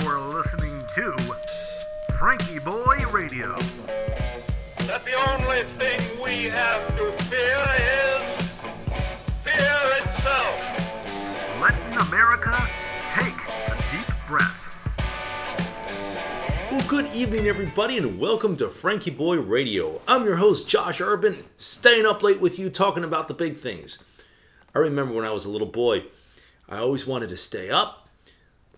You're listening to FrankieBoi Radio. that the only thing we have to fear is fear itself. Letting America take a deep breath. Well, good evening, everybody, and welcome to FrankieBoi Radio. I'm your host, Josh Urban, staying up late with you talking about the big things. I remember when I was a little boy, I always wanted to stay up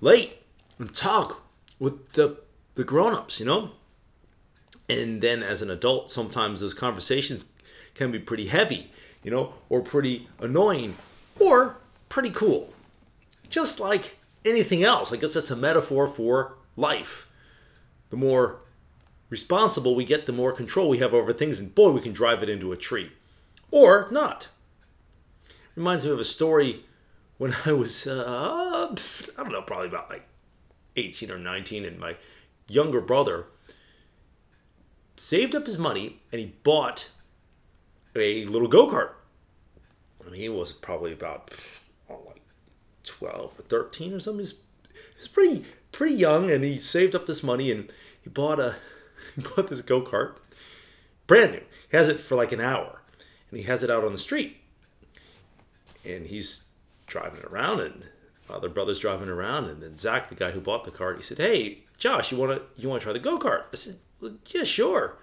late and talk with the, the grown ups, you know? And then as an adult, sometimes those conversations can be pretty heavy, you know, or pretty annoying, or pretty cool. Just like anything else. I guess that's a metaphor for life the more responsible we get, the more control we have over things, and boy, we can drive it into a tree. Or not. Reminds me of a story when I was, uh, I don't know, probably about like 18 or 19, and my younger brother saved up his money and he bought a little go kart. I he was probably about oh, like 12 or 13 or something. He's, he's pretty pretty young, and he saved up this money and he bought a he bought this go kart, brand new. He has it for like an hour, and he has it out on the street, and he's driving it around, and other brother's driving around, and then Zach, the guy who bought the cart, he said, "Hey, Josh, you want to you want to try the go kart?" I said, well, "Yeah, sure."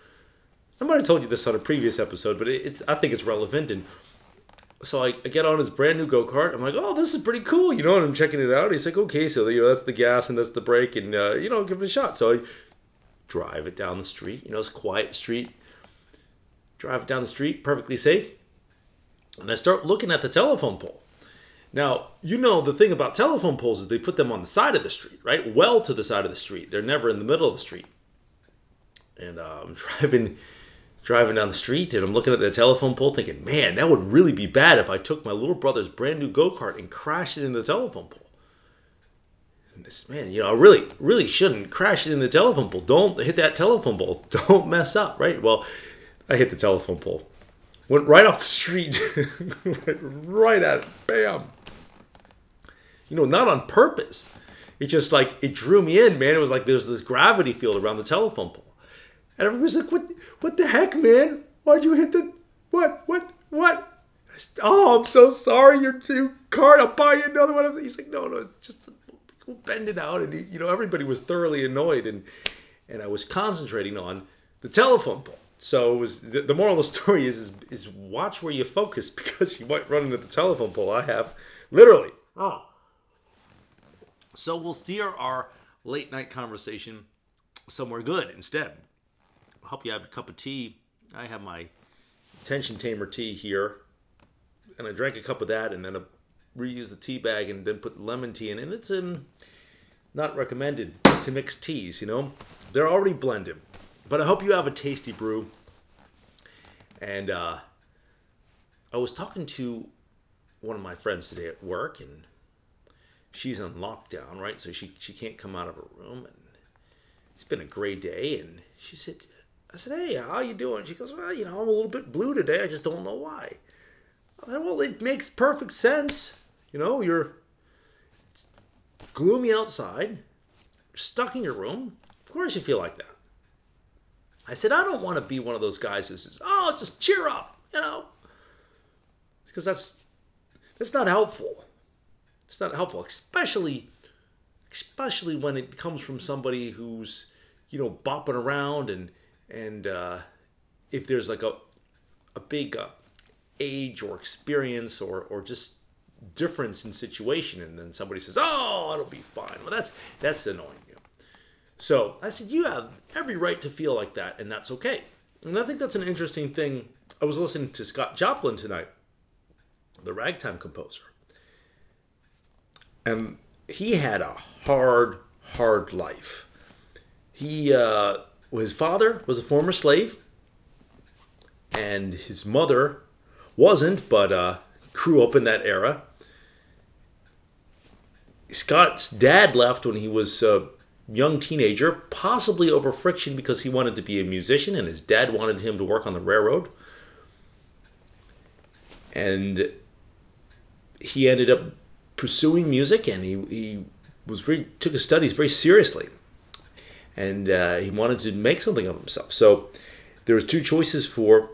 I might have told you this on a previous episode, but it's I think it's relevant and so I, I get on his brand new go kart. I'm like, oh, this is pretty cool, you know. And I'm checking it out. He's like, okay, so you know that's the gas and that's the brake, and uh, you know, give it a shot. So I drive it down the street. You know, it's a quiet street. Drive it down the street, perfectly safe. And I start looking at the telephone pole. Now, you know the thing about telephone poles is they put them on the side of the street, right? Well to the side of the street. They're never in the middle of the street. And uh, I'm driving driving down the street and I'm looking at the telephone pole thinking, man, that would really be bad if I took my little brother's brand new go kart and crashed it in the telephone pole. This, man, you know, I really, really shouldn't crash it in the telephone pole. Don't hit that telephone pole. Don't mess up, right? Well, I hit the telephone pole. Went right off the street, right at it. Bam. You know, not on purpose. It just like, it drew me in, man. It was like there's this gravity field around the telephone pole. And everybody's like, "What? What the heck, man? Why'd you hit the what? What? What?" Oh, I'm so sorry. Your new card. I'll buy you another one. He's like, "No, no, it's just we'll bend it out." And he, you know, everybody was thoroughly annoyed, and and I was concentrating on the telephone pole. So it was the, the moral of the story is, is is watch where you focus because you might run into the telephone pole. I have literally. Oh. So we'll steer our late night conversation somewhere good instead I hope you have a cup of tea. I have my tension tamer tea here, and I drank a cup of that, and then I reused the tea bag and then put lemon tea in. And it's not recommended to mix teas. You know, they're already blended. But I hope you have a tasty brew. And uh, I was talking to one of my friends today at work, and she's on lockdown, right? So she she can't come out of her room, and it's been a great day. And she said, I said, "Hey, how you doing?" She goes, "Well, you know, I'm a little bit blue today. I just don't know why." I said, "Well, it makes perfect sense. You know, you're gloomy outside, stuck in your room. Of course, you feel like that." I said, "I don't want to be one of those guys that says, "Oh, just cheer up," you know, because that's that's not helpful. It's not helpful, especially especially when it comes from somebody who's you know bopping around and and uh, if there's like a a big uh, age or experience or or just difference in situation and then somebody says oh it'll be fine. Well that's that's annoying you. So i said you have every right to feel like that and that's okay. And i think that's an interesting thing. I was listening to scott joplin tonight the ragtime composer and he had a hard hard life he uh his father was a former slave, and his mother wasn't, but uh, grew up in that era. Scott's dad left when he was a young teenager, possibly over friction because he wanted to be a musician, and his dad wanted him to work on the railroad. And he ended up pursuing music, and he, he was very took his studies very seriously, and uh, he wanted to make something of himself. So there was two choices for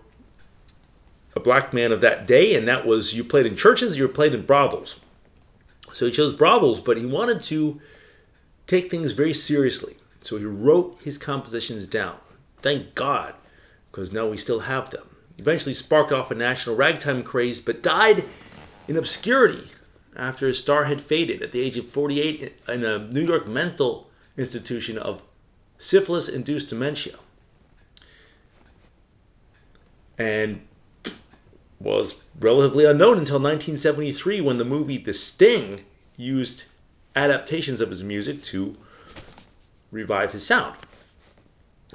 a black man of that day, and that was you played in churches, you played in brothels. So he chose brothels, but he wanted to take things very seriously. So he wrote his compositions down. Thank God, because now we still have them. Eventually sparked off a national ragtime craze, but died in obscurity after his star had faded at the age of 48 in a New York mental institution of syphilis induced dementia. And was relatively unknown until 1973 when the movie The Sting used adaptations of his music to revive his sound.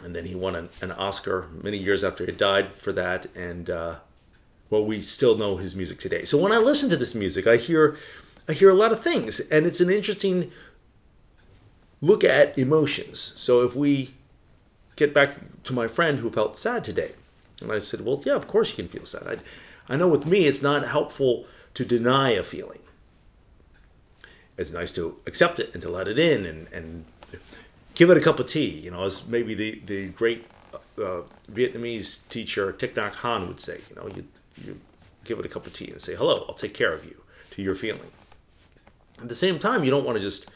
And then he won an, an Oscar many years after he died for that, and uh, well, we still know his music today. So when I listen to this music, I hear, I hear a lot of things, and it's an interesting look at emotions. So if we get back to my friend who felt sad today, and I said, well, yeah, of course you can feel sad. I, I know with me, it's not helpful to deny a feeling. It's nice to accept it and to let it in and, and give it a cup of tea. You know, as maybe the, the great uh, Vietnamese teacher Thich Nhat would say, you know, you, you give it a cup of tea and say, hello, I'll take care of you to your feeling. At the same time, you don't want to just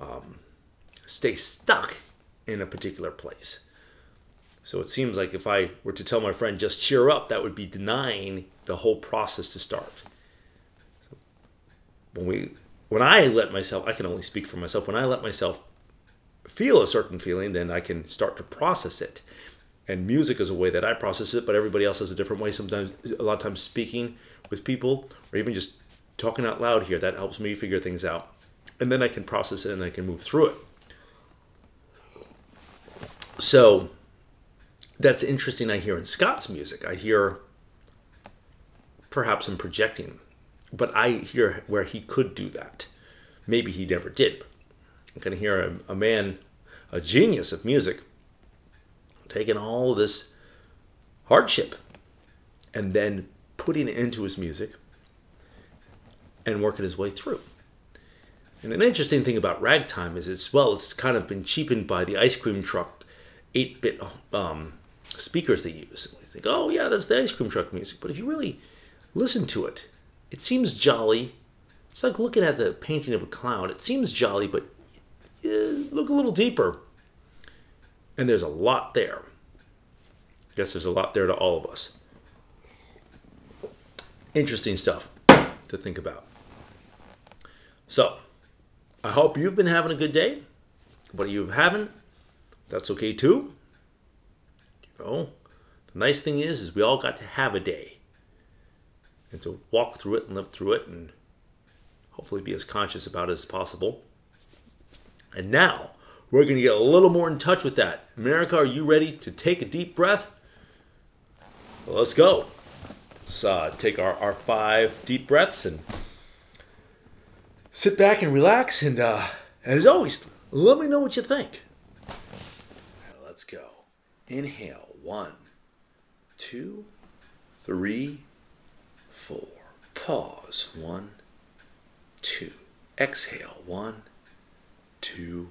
um, stay stuck in a particular place. So it seems like if I were to tell my friend just cheer up, that would be denying the whole process to start. When we when I let myself, I can only speak for myself, when I let myself feel a certain feeling, then I can start to process it. And music is a way that I process it, but everybody else has a different way. Sometimes, a lot of times, speaking with people or even just talking out loud here, that helps me figure things out. And then I can process it and I can move through it. So that's interesting. I hear in Scott's music, I hear perhaps him projecting, but I hear where he could do that. Maybe he never did. I can hear a, a man, a genius of music, taking all this hardship and then putting it into his music and working his way through. And an interesting thing about ragtime is it's well, it's kind of been cheapened by the ice cream truck, eight bit um, speakers they use. And we think, oh yeah, that's the ice cream truck music. But if you really listen to it, it seems jolly. It's like looking at the painting of a clown. It seems jolly, but look a little deeper. And there's a lot there. I guess there's a lot there to all of us. Interesting stuff to think about. So, I hope you've been having a good day. But if you haven't, that's okay too. You know, the nice thing is, is we all got to have a day, and to walk through it and live through it, and hopefully be as conscious about it as possible. And now we're going to get a little more in touch with that. America, are you ready to take a deep breath? Well, let's go. Let's uh, take our, our five deep breaths and sit back and relax. And uh, as always, let me know what you think. Let's go. Inhale. One, two, three, four. Pause. One, two. Exhale. One, two,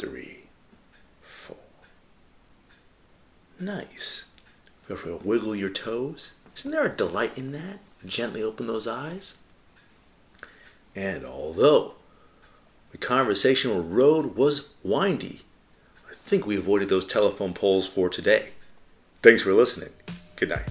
three, four. Nice. Feel free to wiggle your toes. Isn't there a delight in that? Gently open those eyes. And although The conversational road was windy. I think we avoided those telephone poles for today. Thanks for listening. Good night.